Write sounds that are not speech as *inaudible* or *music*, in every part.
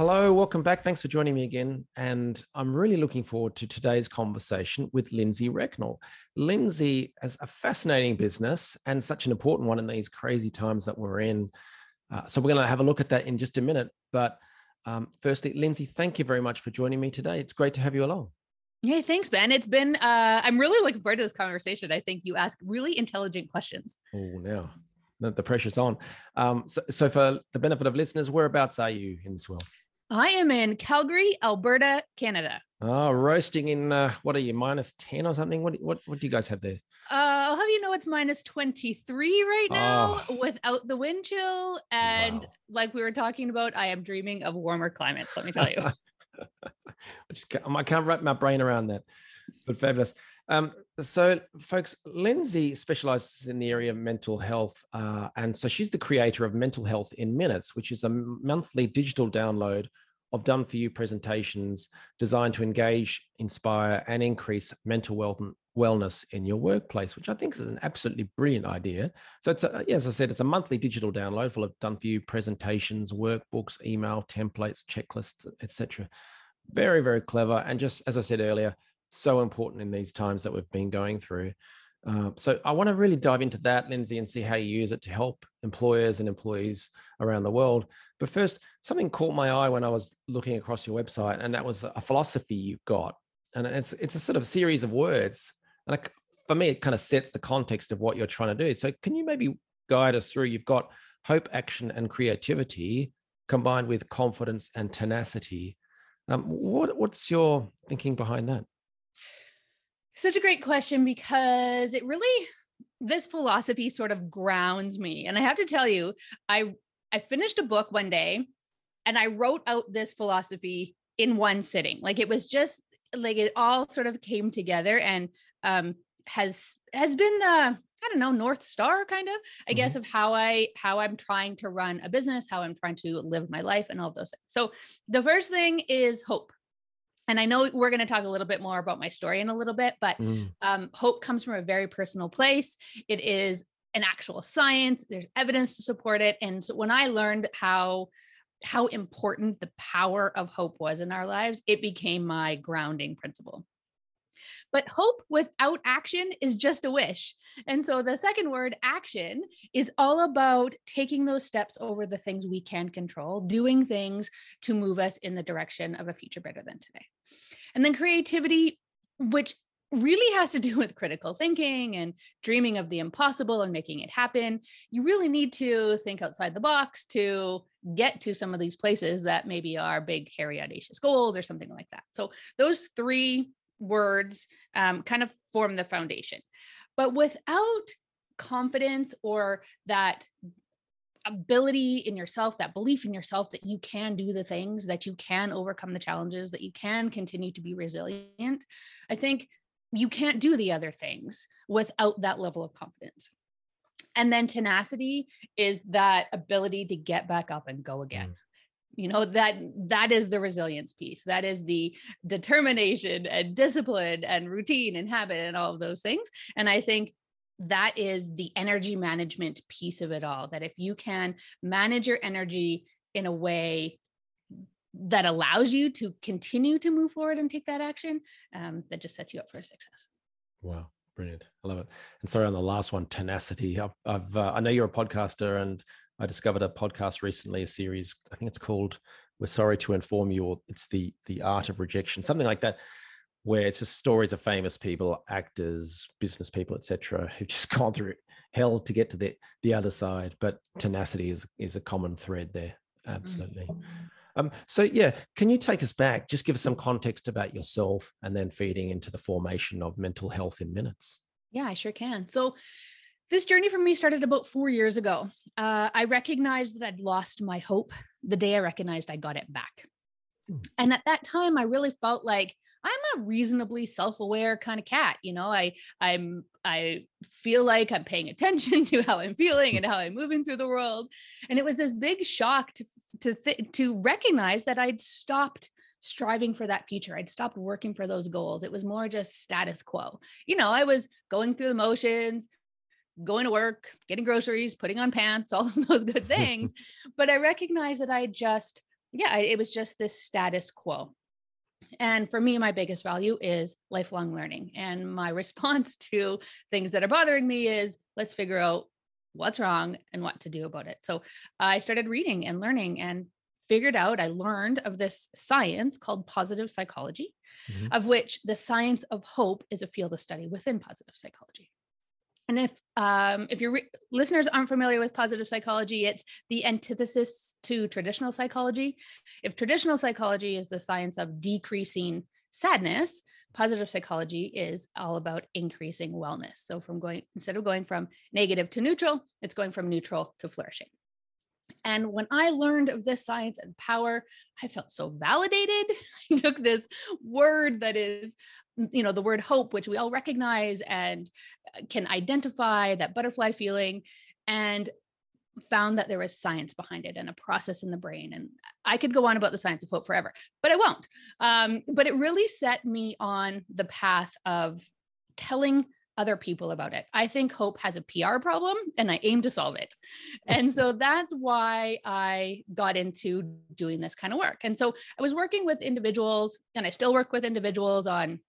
Hello, welcome back. Thanks for joining me again. And I'm really looking forward to today's conversation with Lindsay Recknell. Lindsay has a fascinating business and such an important one in these crazy times that we're in. Uh, so we're going to have a look at that in just a minute. But um, firstly, Lindsay, thank you very much for joining me today. It's great to have you along. Hey, thanks, Ben. It's been, uh, I'm really looking forward to this conversation. I think you ask really intelligent questions. Oh, now the pressure's on. Um, so, so, for the benefit of listeners, whereabouts are you in this world? I am in Calgary, Alberta, Canada. Oh, roasting in uh, what are you minus ten or something? What what what do you guys have there? Uh, I'll have you know it's minus twenty three right now oh. without the wind chill, and wow. like we were talking about, I am dreaming of warmer climates. Let me tell you. *laughs* I just can't, I can't wrap my brain around that, but fabulous. Um, so, folks, Lindsay specializes in the area of mental health. Uh, and so she's the creator of Mental Health in Minutes, which is a monthly digital download of done for you presentations designed to engage, inspire, and increase mental wealth and wellness in your workplace, which I think is an absolutely brilliant idea. So it's a, yeah, as I said, it's a monthly digital download full of done for you presentations, workbooks, email templates, checklists, etc. Very, very clever. And just as I said earlier, so important in these times that we've been going through. Uh, so I want to really dive into that, Lindsay, and see how you use it to help employers and employees around the world. But first, something caught my eye when I was looking across your website, and that was a philosophy you've got, and it's it's a sort of series of words, and for me, it kind of sets the context of what you're trying to do. So can you maybe guide us through? You've got hope, action, and creativity combined with confidence and tenacity. Um, what what's your thinking behind that? Such a great question because it really this philosophy sort of grounds me. And I have to tell you, I I finished a book one day and I wrote out this philosophy in one sitting. Like it was just like it all sort of came together and um has has been the I don't know North Star kind of I mm-hmm. guess of how I how I'm trying to run a business, how I'm trying to live my life and all of those things. So the first thing is hope and I know we're going to talk a little bit more about my story in a little bit, but mm. um, hope comes from a very personal place. It is an actual science. There's evidence to support it. And so when I learned how how important the power of hope was in our lives, it became my grounding principle. But hope without action is just a wish. And so the second word, action, is all about taking those steps over the things we can control, doing things to move us in the direction of a future better than today. And then creativity, which really has to *laughs* do with critical thinking and dreaming of the impossible and making it happen. You really need to think outside the box to get to some of these places that maybe are big, hairy, audacious goals or something like that. So, those three words um, kind of form the foundation. But without confidence or that ability in yourself, that belief in yourself that you can do the things, that you can overcome the challenges, that you can continue to be resilient, I think you can't do the other things without that level of confidence. And then tenacity is that ability to get back up and go again. Mm you know that that is the resilience piece. That is the determination and discipline and routine and habit and all of those things. And i think that is the energy management piece of it all that if you can manage your energy in a way that allows you to continue to move forward and take that action um, that just sets you up for success. Wow brilliant. I love it. And sorry on the last one tenacity. I've, I've uh, i know you're a podcaster and I discovered a podcast recently, a series. I think it's called "We're Sorry to Inform You," or it's the the Art of Rejection, something like that, where it's just stories of famous people, actors, business people, etc., who've just *laughs* gone through hell to get to the the other side. But tenacity is is a common thread there. Absolutely. Mm-hmm. Um, so yeah, can you take us back? Just give us some context about yourself, and then feeding into the formation of mental health in minutes. Yeah, I sure can. So this journey for me started about four years ago. Uh, I recognized that I'd lost my hope the day I recognized I got it back. Mm. And at that time, I really felt like I'm a reasonably self-aware kind of cat. You know, I I'm I feel like I'm paying attention *laughs* to how I'm feeling and how I'm moving through the world. And it was this big shock to to th- to recognize that I'd stopped striving for that future. I'd stopped working for those goals. It was more just status quo. You know, I was going through the motions, going to work, getting groceries, putting on pants, *laughs* all of those good *laughs* things. but I recognized that I just, yeah, it was just this status quo. And for me, my biggest value is lifelong learning. And my *laughs* response to things that are bothering me is let's figure out what's wrong and what to do about it. So I started reading and learning and figured out, I learned of this science called positive psychology, mm-hmm. of which the science of hope is a field of study within positive psychology. And if um, if your re- listeners aren't familiar with positive psychology, it's the antithesis to traditional psychology. If traditional psychology is the science of decreasing sadness, positive psychology is all about increasing wellness. So from going instead of going from negative to neutral, it's going from neutral to flourishing. And when I learned of this science and power, I felt so validated. *laughs* I took this word that is, you know, the word hope, which we all recognize and uh, can identify that butterfly feeling, and found that there was science behind it and a process in the brain. And I could go on about the science of hope forever, but I won't. Um, but it really set me on the path of telling other people about it. I think Hope has a PR problem and I aim to solve it. And *laughs* so that's why I got into doing this kind of work. And so I was working with individuals and I still work with individuals on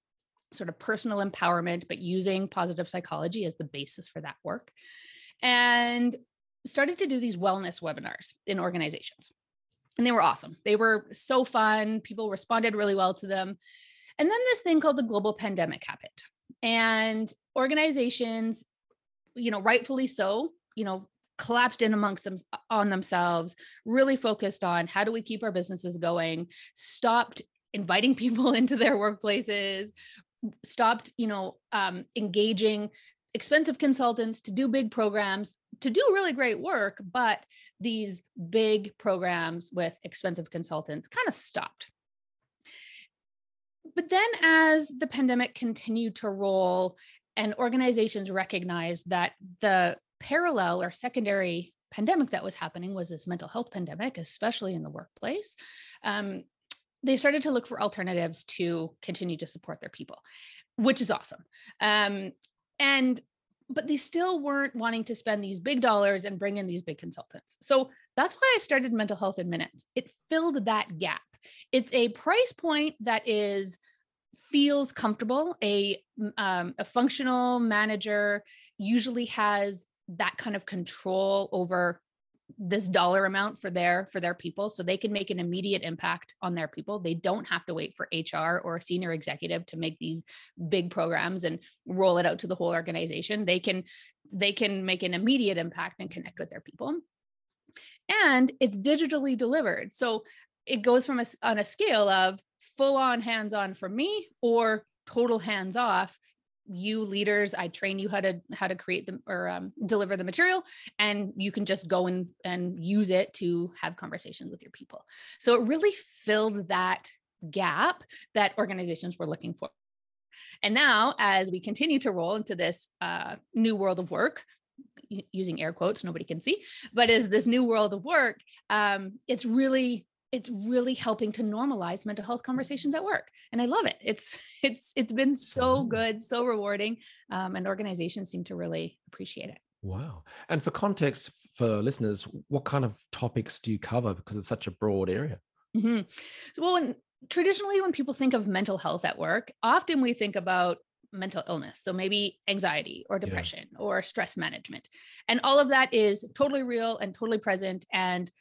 sort of personal empowerment, but using positive psychology as the basis for that work. And started to do these wellness webinars in organizations. And they were awesome. They were so fun. People responded really well to them. And then this thing called the global pandemic happened and organizations you know rightfully so you know collapsed in amongst them on themselves really focused on how do we keep our businesses going stopped inviting *laughs* people into their workplaces stopped you know um, engaging expensive consultants to do big programs to do really great work but these big programs with expensive consultants kind of stopped. But then as the pandemic continued to roll and organizations recognized that the parallel or secondary pandemic that was happening was this mental health pandemic, especially in the workplace, um, they started to look for alternatives to continue to support their people, which is awesome. Um, and but they still weren't wanting to spend these big dollars and bring in these big consultants. So that's why I started Mental Health in Minutes. It filled that gap. It's a price point that is feels comfortable. A um, a functional manager usually has that kind of control over this dollar amount for their for their people so they can make an immediate impact on their people. They don't have to wait for hr or a senior executive to make these big programs and roll it out to the whole organization. They can they can make an immediate impact and connect with their people. And it's digitally delivered. So it goes from a, on a scale of full on hands on for me or total hands off you leaders i train you how to how to create them or um, deliver the material and you can just go and and use it to have conversations with your people. So it really filled that gap that organizations were looking for. And now as we continue to roll into this uh, new world of work using air quotes nobody can see but as this new world of work um, it's really it's really helping to normalize mental health conversations at work and i love it. It's *laughs* it's it's been so good so rewarding um, and organizations seem to really appreciate it. Wow. And for context for listeners what kind of topics do you cover? Because it's such a broad area. Mm-hmm. so, well when, traditionally when people think of mental health at work often we think about mental illness so maybe anxiety or depression yeah. or stress management and all of that is totally real and totally present and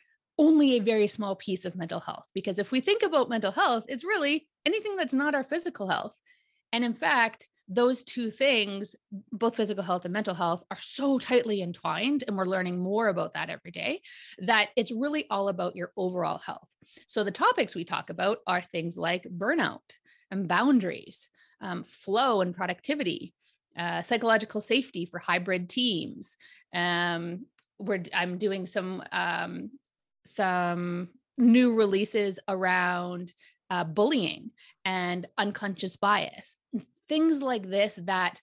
only a very small piece of mental health. Because if we think about mental health, it's really anything that's not our physical health. And in fact, those two things, both physical health and mental health, are so tightly entwined. And we're learning more about that every day that it's really all about your overall health. So the topics we talk about are things like burnout and boundaries, um, flow and productivity, uh, psychological safety for hybrid teams. Um, we're, I'm doing some um, some new releases around uh, bullying and unconscious bias, things like this that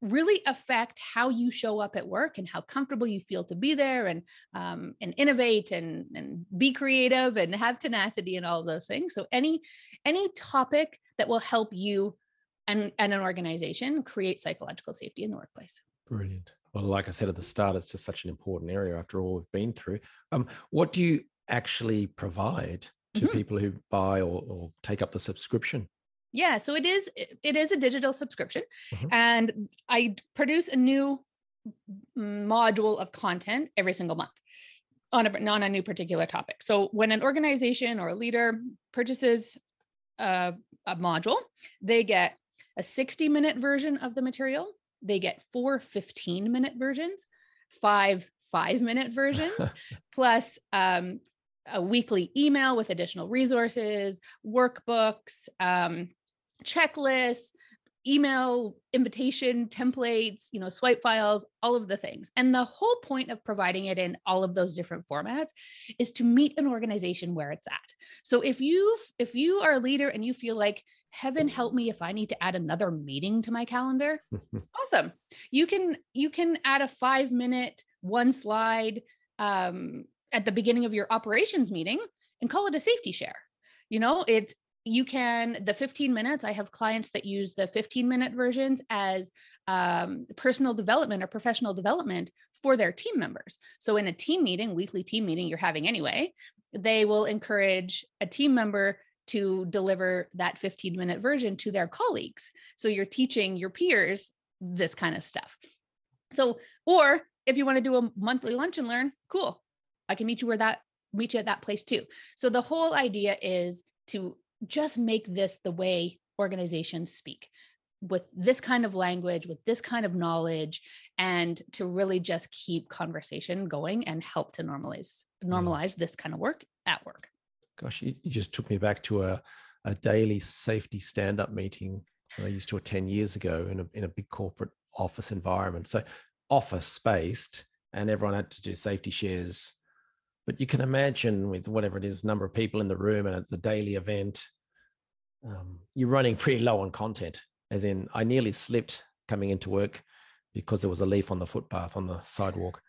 really affect how you show up at work and how comfortable you feel to be there and um, and innovate and and be creative and have tenacity and all those things. So any any topic that will help you and, and an organization create psychological safety in the workplace brilliant well like i said at the start it's just such an important area after all we've been through um, what do you actually provide to mm-hmm. people who buy or, or take up the subscription yeah so it is it is a digital subscription mm-hmm. and i produce a new module of content every single month on a, on a new particular topic so when an organization or a leader purchases a, a module they get a 60 minute version of the material they get four 15 minute versions five five minute versions *laughs* plus um, a weekly email with additional resources, workbooks, um, checklists, email invitation templates, you know, swipe files, all of the things. And the whole point of providing it in all of those different formats is to meet an organization where it's at. So if you if you are a leader and you feel like heaven help me if I need to add another meeting to my calendar, *laughs* awesome. You can you can add a 5 minute one slide um, at the beginning of your operations meeting and call it a safety share. You know, it's you can the 15 minutes i have clients that use the 15 minute versions as um, personal development or professional development for their team members. So in a team meeting weekly team meeting you're having anyway they will encourage a team member to deliver that 15 minute version to their colleagues. So you're teaching your peers this kind of stuff. So or if you want to do a monthly lunch and learn cool. I can meet you where that meet you at that place too. So the whole idea is to just make this the way organizations speak with this kind of language, with this kind of knowledge, and to really just keep conversation going and help to normalize mm. normalize this kind of work at work. Gosh, you, you just took me back to a, a daily safety stand-up meeting I used to attend years ago in a in a big corporate office environment. So office spaced, and everyone had to do safety shares but you can imagine with whatever it is, number of people in the room and it's a daily event, um, you're running pretty low on content. As in, I nearly slipped coming into work because there was a leaf on the footpath on the sidewalk.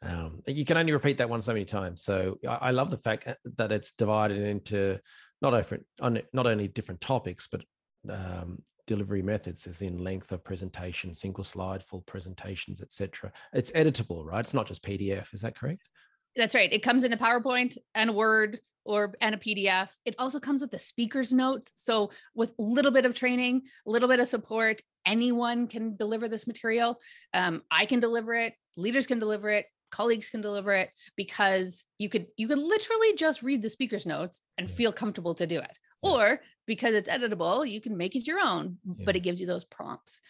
Um, you can only repeat that one so many times. So I, I love the fact that it's divided into not different, not only different topics, but um, delivery methods, as in length of presentation, single slide, full presentations, etc. It's editable, right? It's not just PDF. Is that correct? That's right. It comes in a PowerPoint and a Word or and a PDF. It also comes with the speaker's notes. So with a little bit of training, a little bit of support, anyone can deliver this material. Um, I can deliver it. Leaders can deliver it. Colleagues can deliver it because you could you could literally just read the speaker's notes and feel comfortable to do it. Or because it's editable, you can make it your own, yeah. but it gives you those prompts.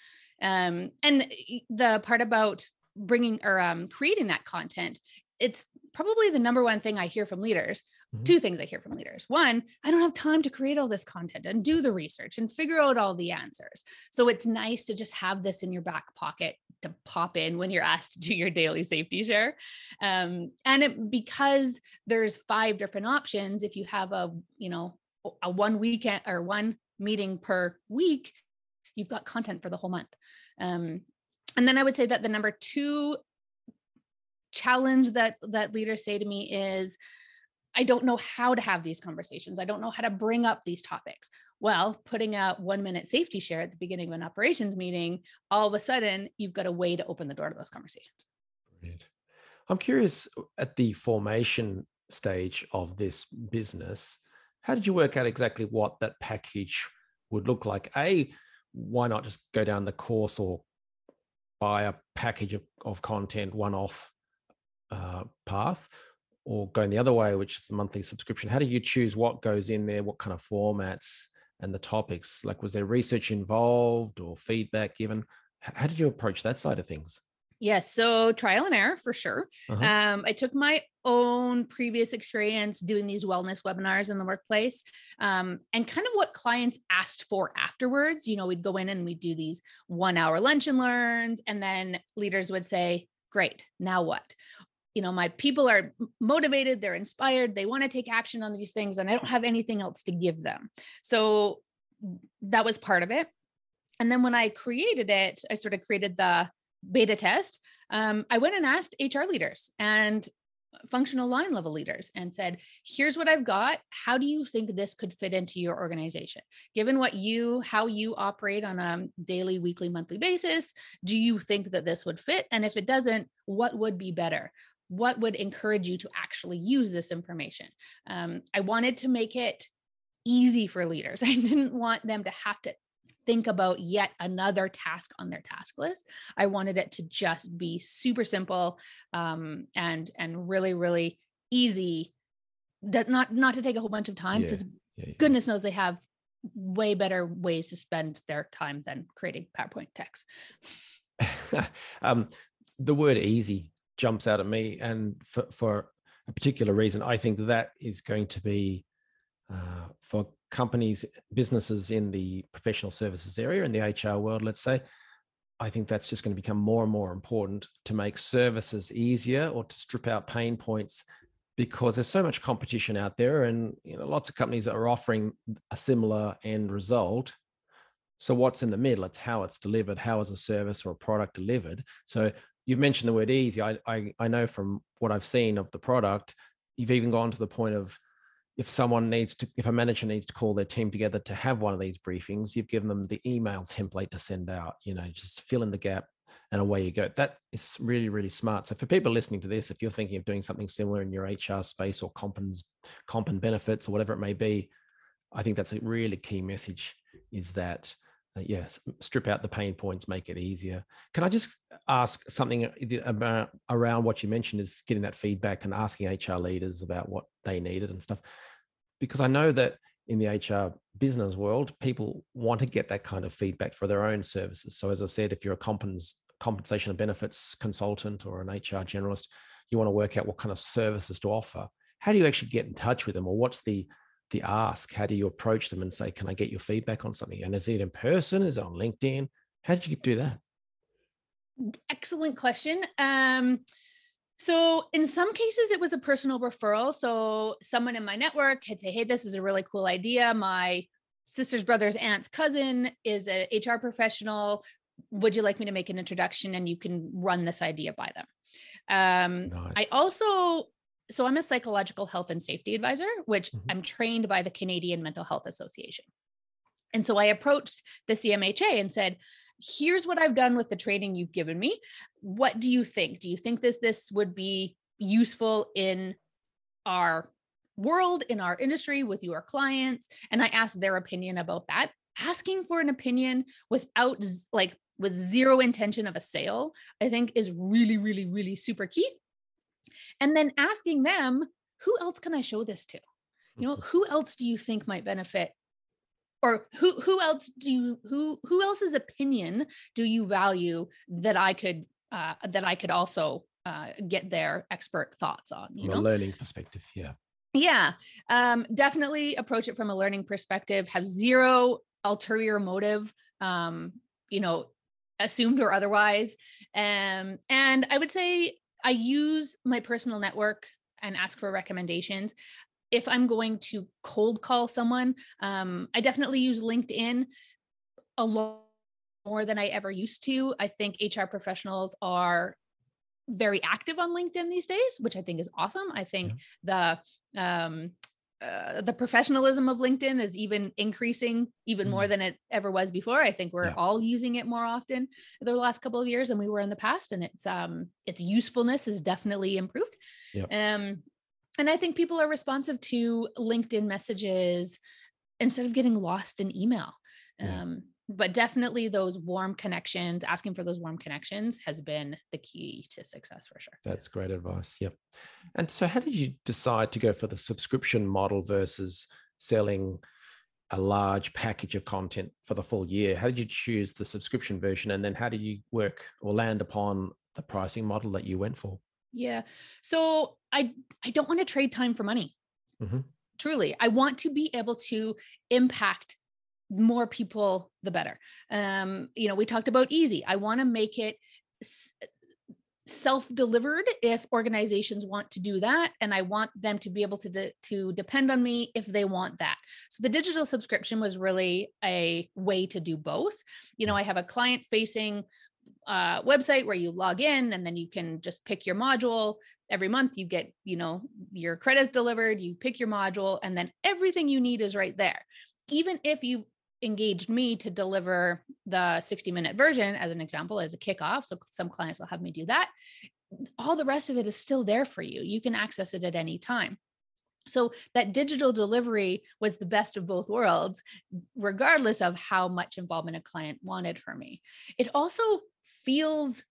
Um, and the part about bringing or um, creating that content it's probably the number one thing I hear from leaders. Mm-hmm. Two things I hear from leaders. One, I don't have time to create all this content and do the research and figure out all the answers. So it's nice to just have this in your back pocket to pop in when you're asked to do your daily safety share. Um, and it, because there's five different options, if you have a, you know, a one weekend or one meeting per week, you've got content for the whole month. Um, and then I would say that the number two challenge that that leaders say to me is I don't know how to have these conversations. I don't know how to bring up these topics. Well, putting a one minute safety share at the beginning of an operations meeting, all of a sudden you've got a way to open the door to those conversations. Brilliant. I'm curious at the formation stage of this business, how did you work out exactly what that package would look like? A, why not just go down the course or buy a package of, of content one off uh, path or going the other way, which is the monthly subscription? How do you choose what goes in there, what kind of formats and the topics? Like, was there research involved or feedback given? How did you approach that side of things? Yes, so trial and error for sure. Uh-huh. Um, I took my own previous experience doing these wellness webinars in the workplace um, and kind of what clients asked for afterwards. You know, we'd go in and we'd do these one hour lunch and learns, and then leaders would say, Great, now what? You know my people are motivated they're inspired they want to take action on these things and i don't have anything else to give them so that was part of it and then when i created it i sort of created the beta test um, i went and asked hr leaders and functional line level leaders and said, here's what I've got. How do you think this could fit into your organization? Given what you, how you operate on a daily, weekly, monthly basis, do you think that this would fit? And if it doesn't, what would be better? What would encourage you to actually use this information? Um, I wanted to make it easy for leaders. *laughs* I didn't want them to have to think about yet another task on their task list. I wanted it to just be super simple um, and and really really easy. That not not to take a whole bunch of time because yeah, yeah, yeah. goodness knows they have way better ways to spend their time than creating PowerPoint text. *laughs* um, the word easy jumps out at me, and for, for a particular reason, I think that is going to be uh, for companies, businesses in the professional services area, in the HR world, let's say, I think that's just going to become more and more important to make services easier or to strip out pain points because there's so much competition out there and you know lots of companies are offering a similar end result. So what's in the middle? It's how it's delivered how is a service or a product delivered? So you've mentioned the word easy i i, I know from what i've seen of the product you've even gone to the point of if someone needs to if a manager needs to call their team together to have one of these briefings you've given them the email template to send out you know just fill in the gap and away you go. That is really really smart. So for people listening to this if you're thinking of doing something similar in your hr space or comp and, comp and benefits or whatever it may be i think that's a really key message is that Uh, yes strip out the pain points make it easier. Can i just ask something uh, about around what you mentioned is getting that feedback and asking hr leaders about what they needed and stuff? Because i know that in the hr business world people want to get that kind of feedback for their own services. So as i said if you're a compens- compensation and benefits consultant or an hr generalist you want to work out what kind of services to offer. How do you actually get in touch with them or what's the the ask? How do you approach them and say, "Can I get your feedback on something?" And is it in person? Is it on LinkedIn? How did you do that? Excellent question. Um, so in some cases, it was a personal referral. So someone in my network had say, "Hey, this is a really cool idea. My sister's brother's aunt's cousin is a HR professional. Would you like me to make an introduction and you can run this idea by them?" Um, nice. I also so I'm a psychological health and safety advisor, which mm-hmm. I'm trained by the Canadian Mental Health Association. And so I approached the CMHA and said, here's what I've done with the training you've given me. What do you think? Do you think that this would be useful in our world, in our industry, with your clients? And I asked their opinion about that. Asking for an opinion without like with zero intention of a sale, I think is really, really, really super key and then asking them who else can i show this to you know mm-hmm. who else do you think might benefit or who who else do you who who else's opinion do you value that i could uh, that i could also uh, get their expert thoughts on you from know? a learning perspective yeah yeah um, definitely approach it from a learning perspective have zero ulterior motive um, you know assumed or otherwise um, and i would say I use my personal network and ask for recommendations. If I'm going to cold call someone, um, I definitely use LinkedIn a lot more than I ever used to. I think HR professionals are very active on LinkedIn these days, which I think is awesome. I think yeah. the um, uh, the professionalism of LinkedIn is even increasing even mm. more than it ever was before. I think we're yeah. all using it more often the last couple of years than we were in the past, and its um its usefulness has definitely improved. Yep. Um, and I think people are responsive to LinkedIn messages instead of getting lost in email. Yeah. Um, but definitely those warm connections asking for those warm connections has been the key to success for sure. That's great advice yep. And so how did you decide to go for the subscription model versus selling a large package of content for the full year? How did you choose the subscription version and then how did you work or land upon the pricing model that you went for? Yeah so i i don't want to trade time for money. Mm-hmm. truly i want to be able to impact more people the better. Um you know we talked about easy. I want to make it self delivered if organizations want to do that and i want them to be able to de- to depend on me if they want that. So the digital subscription was really a way to do both. You know i have a client facing uh, website where you log in and then you can just pick your module. Every month you get you know your credits delivered you pick your module and then everything you need is right there. Even if you engaged me to deliver the 60 minute version as an example as a kickoff so some clients will have me do that. All the rest of it is still there for you. You can access it at any time. So that digital delivery was the best of both worlds regardless of how much involvement a client wanted from me. It also feels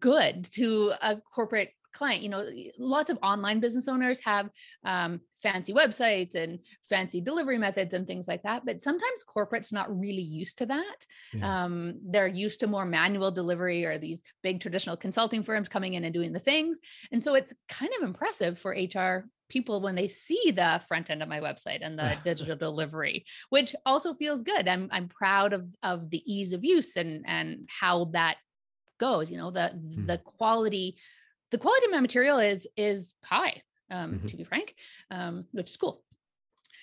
good to a corporate client you know lots of online business owners have um, fancy websites and fancy delivery methods and things like that but sometimes corporates not really used to that yeah. um, they're used to more manual delivery or these big traditional consulting firms coming in and doing the things and so it's kind of impressive for hr people when they see the front end of my website and the *laughs* digital delivery which also feels good i'm i'm proud of of the ease of use and and how that goes you know the mm. the quality the quality of my material is is high um mm-hmm. to be frank um which is cool.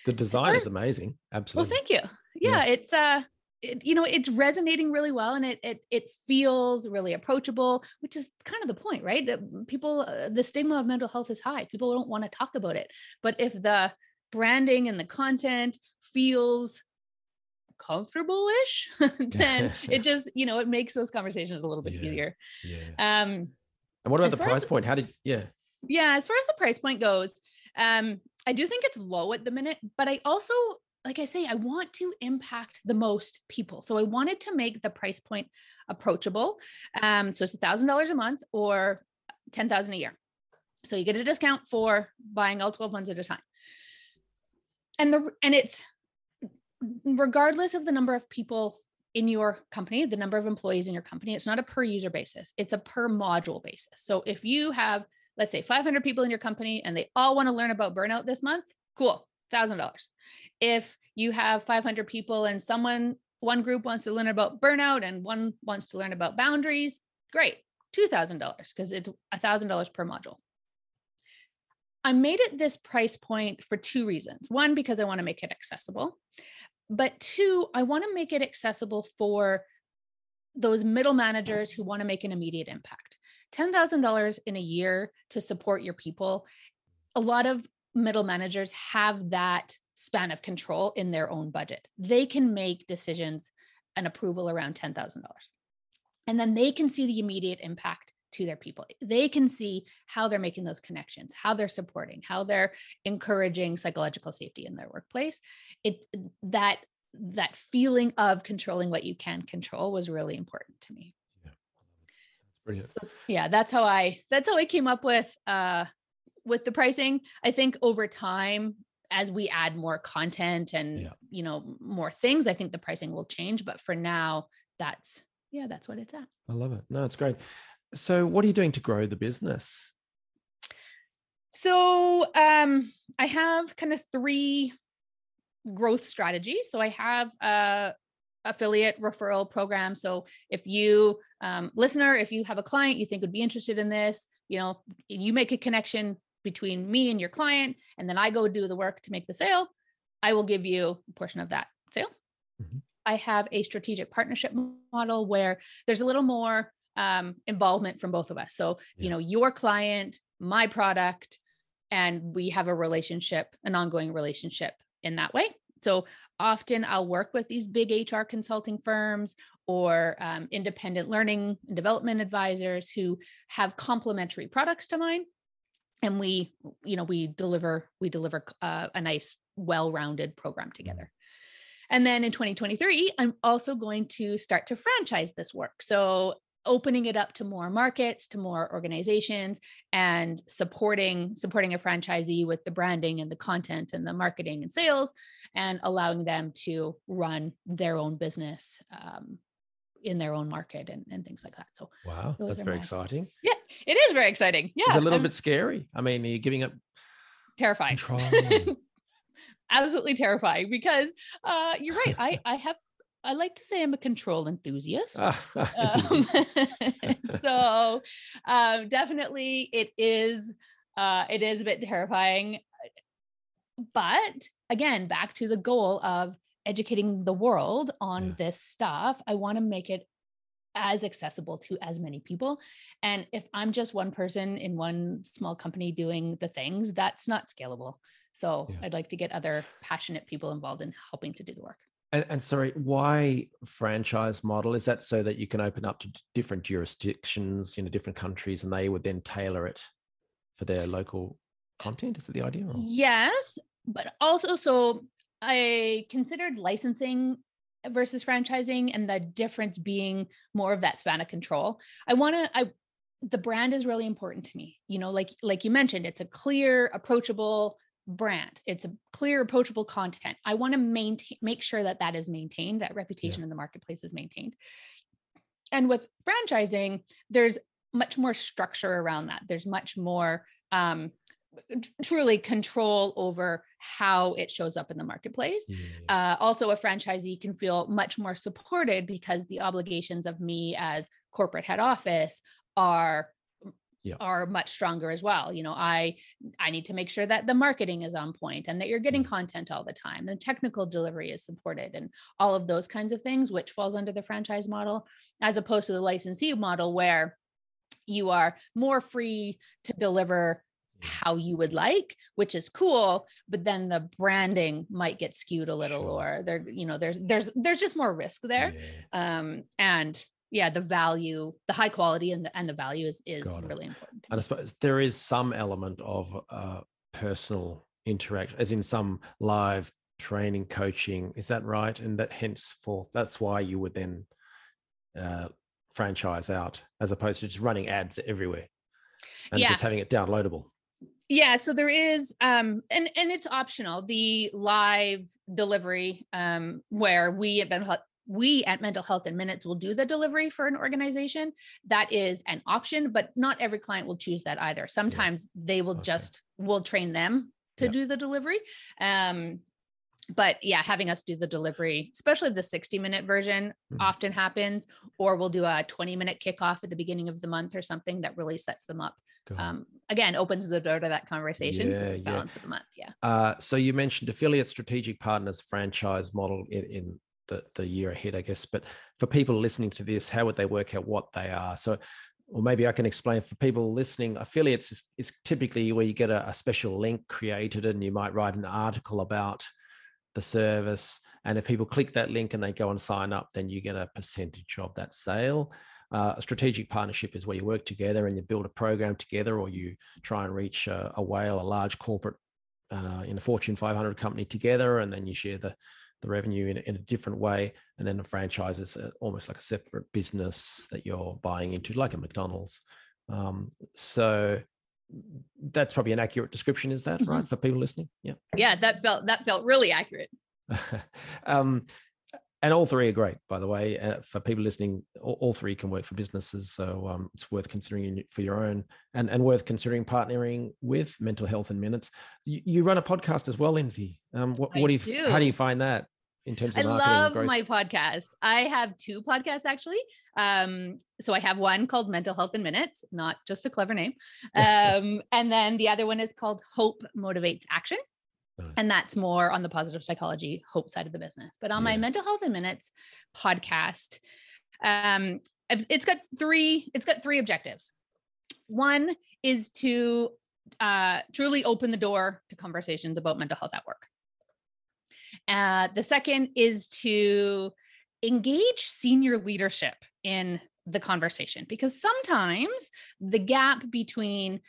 The design is amazing. Absolutely. well thank you. Yeah, yeah. it's uh it, you know it's resonating really well and it it it feels really approachable which is kind of the point right? That people uh, the stigma of mental health is high. People don't want to talk about it. But if the branding and the content feels comfortable-ish *laughs* then *laughs* it just you know it makes those conversations a little bit yeah. easier. Yeah. Um and what about the price point? How did yeah? Yeah, as far as the price point goes, um, I do think it's low at the minute, but I also like I say, I want to impact the most people. So I wanted to make the price point approachable. Um, so it's a thousand dollars a month or ten thousand a year. So you get a discount for buying all 12 months at a time. And the and it's regardless of the number of people in your company, the number of employees in your company, it's not a per user basis, it's a per module basis. So if you have, let's say, 500 people in your company and they all want to learn about burnout this month, cool, $1,000. If you have 500 people and someone, one group wants to learn about burnout and one wants to learn about boundaries, great, $2,000 because it's $1,000 per module. I made it this price point for two reasons. One, because I want to make it accessible. But two, I want to make it accessible for those middle managers who want to make an immediate impact. $10,000 in a year to support your people. A lot of middle managers have that span of control in their own budget. They can make decisions and approval around $10,000. And then they can see the immediate impact to their people. They can see how they're making those connections, how they're supporting, how they're encouraging psychological safety in their workplace. It that that feeling of controlling what you can control was really important to me. Yeah. That's brilliant. So, yeah, that's how I that's how I came up with uh with the pricing. I think over time as we add more content and yeah. you know more things, I think the pricing will change, but for now that's yeah, that's what it's at. I love it. No, it's great. So, what are you doing to grow the business? So, um, I have kind of three growth strategies. So, I have a affiliate referral program. So, if you, um, listener, if you have a client you think would be interested in this, you know, you make a connection between me and your client, and then I go do the work to make the sale, I will give you a portion of that sale. Mm-hmm. I have a strategic partnership model where there's a little more um, involvement from both of us. So, yeah. you know, your client, my product, and we have a relationship, an ongoing relationship in that way. So often I'll work with these big HR consulting firms or um, independent learning and development advisors who have complementary products to mine. And we, you know, we deliver, we deliver uh, a nice, well-rounded program mm. together. And then in 2023, I'm also going to start to franchise this work. So opening it up to more markets to more organizations and supporting supporting a franchisee with the branding and the content and the marketing and sales and allowing them to run their own business um, in their own market and, and things like that. So wow that's very my, exciting. Yeah it is very exciting. Yeah it's a little bit scary. I mean you're giving up terrifying *laughs* absolutely terrifying because uh, you're right. I i have I like to say I'm a control enthusiast. *laughs* um, *laughs* so um, definitely it is uh, it is a bit terrifying. But again, back to the goal of educating the world on yeah. this stuff. I want to make it as accessible to as many people. And if I'm just one person in one small company doing the things, that's not scalable. So yeah. I'd like to get other passionate people involved in helping to do the work. And, and, sorry, why franchise model? Is that so that you can open up to different jurisdictions, you know, different countries, and they would then tailor it for their local content? Is that the idea? Or? Yes, but also so I considered licensing versus franchising and the difference being more of that span of control. I want to I the brand is really important to me. You know, like like you mentioned, it's a clear, approachable brand. It's a clear, approachable content. I want to maintain make sure that that is maintained, that reputation yeah. in the marketplace is maintained. And with franchising, there's much more structure around that. There's much more um, truly control over how it shows up in the marketplace. Uh, also, a franchisee can feel much more supported because the obligations of me as corporate head office are yeah. are much stronger as well you know i i need to make sure that the marketing is on point and that you're getting mm. content all the time and technical delivery is supported and all of those kinds of things which falls under the franchise model as opposed to the licensee model where you are more free to deliver how you would like which is cool but then the branding might get skewed a little sure. or there you know there's there's there's just more risk there yeah. um and yeah the value the high quality and the and the value is is really important and i suppose there is some element of uh personal interaction as in some live training coaching is that right? And that henceforth that's why you would then uh franchise out as opposed to just running ads everywhere and yeah. just having it downloadable. Yeah so there is um and and it's optional the live delivery um where we mental health we at mental health in minutes will do the delivery for an organization that is an option but not every client will choose that either sometimes yeah. they will okay. just will train them to yeah. do the delivery um but yeah, having us do the delivery, especially the 60 minute version, mm-hmm. often happens, or we'll do a 20 minute kickoff at the beginning of the month or something that really sets them up. Um, again, opens the door to that conversation. Yeah, balance yeah. of the month. Yeah. Uh, so you mentioned affiliate strategic partners franchise model in, in the, the year ahead, I guess. But for people listening to this, how would they work out what they are? So or maybe I can explain for people listening, affiliates is, is typically where you get a, a, special link created and you might write an article about the service. And if people click that link and they go and sign up, then you get a percentage of that sale. Uh, a strategic partnership is where you work together and you build a program together, or you try and reach a, a whale, a large corporate uh, in a Fortune 500 company together, and then you share the the revenue in, in a different way. And then the franchise is a, almost like a separate business that you're buying into, like a McDonald's. Um, so that's probably an accurate description is that mm-hmm. right for people listening yeah yeah that felt that felt really accurate *laughs* um, and all three are great by the way uh, for people listening all, all, three can work for businesses so um, it's worth considering for your own and, and worth considering partnering with mental health in minutes you, you run a podcast as well lindsay um, what, what do you do. how do you find that in terms of I love my podcast. I have two podcasts actually. Um, so I have one called Mental Health in Minutes, not just a clever name. *laughs* Um, and then the other one is called Hope Motivates Action. Nice. And that's more on the positive psychology hope side of the business. But on yeah. my Mental Health in Minutes podcast, um, it's got three, it's got three objectives. One is to uh, truly open the door to conversations about mental health at work. Uh, the second is to engage senior leadership in the conversation because sometimes the gap between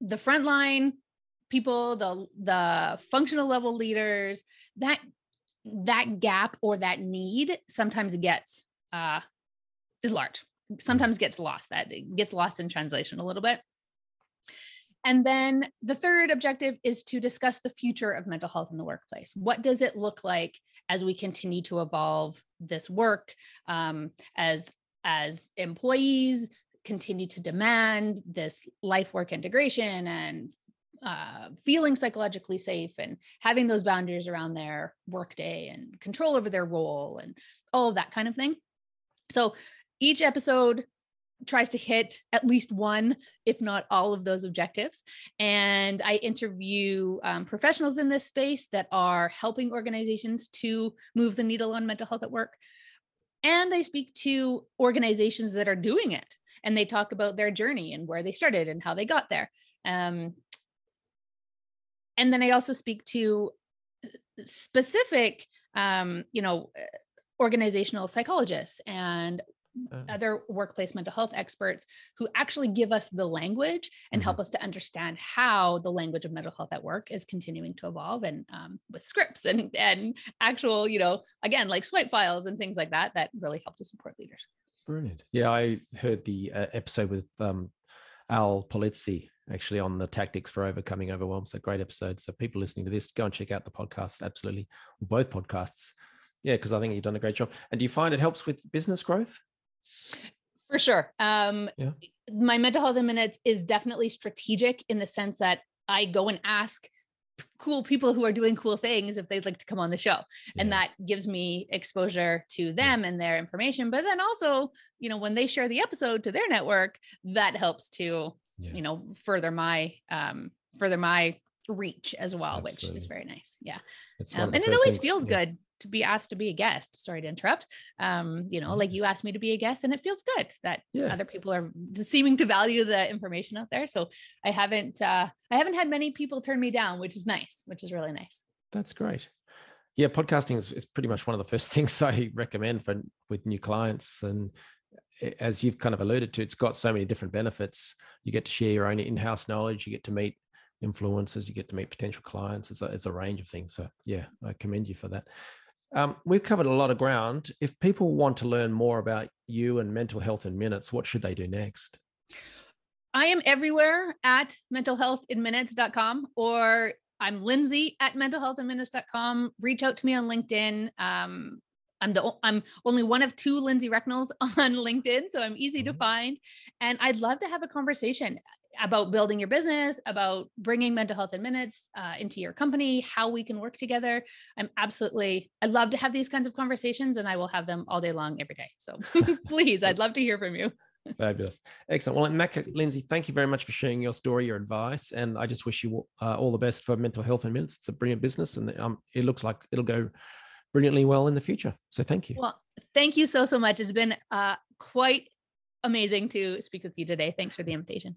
the frontline people the the functional level leaders that that gap or that need sometimes gets uh is large. Sometimes gets lost that gets lost in translation a little bit and then the third objective is to discuss the future of mental health in the workplace. What does it look like as we continue to evolve this work um, as as employees continue to demand this life work integration and uh, feeling psychologically safe and having those boundaries around their workday and control over their role and all of that kind of thing. So each episode tries to hit at least one, if not all of those objectives. And I interview um, professionals in this space that are helping organizations to move the needle on mental health at work. And I speak to organizations that are doing it and they talk about their journey and where they started and how they got there. Um, and then I also speak to specific, um, you know, uh, organizational psychologists and uh. other workplace mental health experts who actually give us the language and mm-hmm. help us to understand how the language of mental health at work is continuing to evolve and um, with scripts *laughs* and and actual you know again like swipe files and things like that that really help to support leaders. Brilliant. Yeah i heard the uh, episode with um, al polizzi actually on the tactics for overcoming overwhelm so great episode. So people listening to this go and check out the podcast. Absolutely. Both podcasts. Yeah because i think you've done a great job. And do you find it helps with business growth for sure. Um, yeah. My mental health in minutes is definitely strategic in the sense that I go and ask cool people who are doing cool things if they'd like to come on the show yeah. and that gives me exposure to them yeah. and their information but then also you know when they share the episode to their network that helps to yeah. you know further my um further my reach as well Absolutely. which is very nice yeah um, and it always things, feels good to be asked to be a guest. Sorry to interrupt. Um, you know, like mm-hmm. you asked me to be a guest, and it feels good that yeah. other people are seeming to value the information out there. So I haven't uh, I haven't had many people turn me down, which is nice, which is really nice. That's great. Yeah, podcasting is, is pretty much one of the first *laughs* things I recommend for with new clients. And as you've kind of alluded to, it's got so many different benefits. You get to share your own in-house knowledge. You get to meet influencers. You get to meet potential clients. It's a, it's a range of things. So yeah, I commend you for that. Um, we've covered a lot of ground. If people want to learn more about you and mental health in minutes, what should they do next? I am everywhere at mentalhealthinminutes.com or I'm Lindsay at mentalhealthinminutes.com. Reach out to me on LinkedIn. Um, I'm the I'm only one of two Lindsay Recknells *laughs* on LinkedIn, so I'm easy mm-hmm. to find. And I'd love to have a conversation about building your business, about bringing mental health in minutes uh, into your company, how we can work together. I'm absolutely, I love to have these kinds of conversations and I will have them all day long every day. So *laughs* please, I'd love to hear from you. *laughs* Fabulous. Excellent. Well, in that case, Lindsay, thank you very much for sharing your story, your advice. And I just wish you uh, all the best for mental health in minutes. It's a brilliant business and um, it looks like it'll go brilliantly well in the future. So thank you. Well, thank you so, so much. It's been uh, quite amazing to speak with you today. Thanks for the invitation.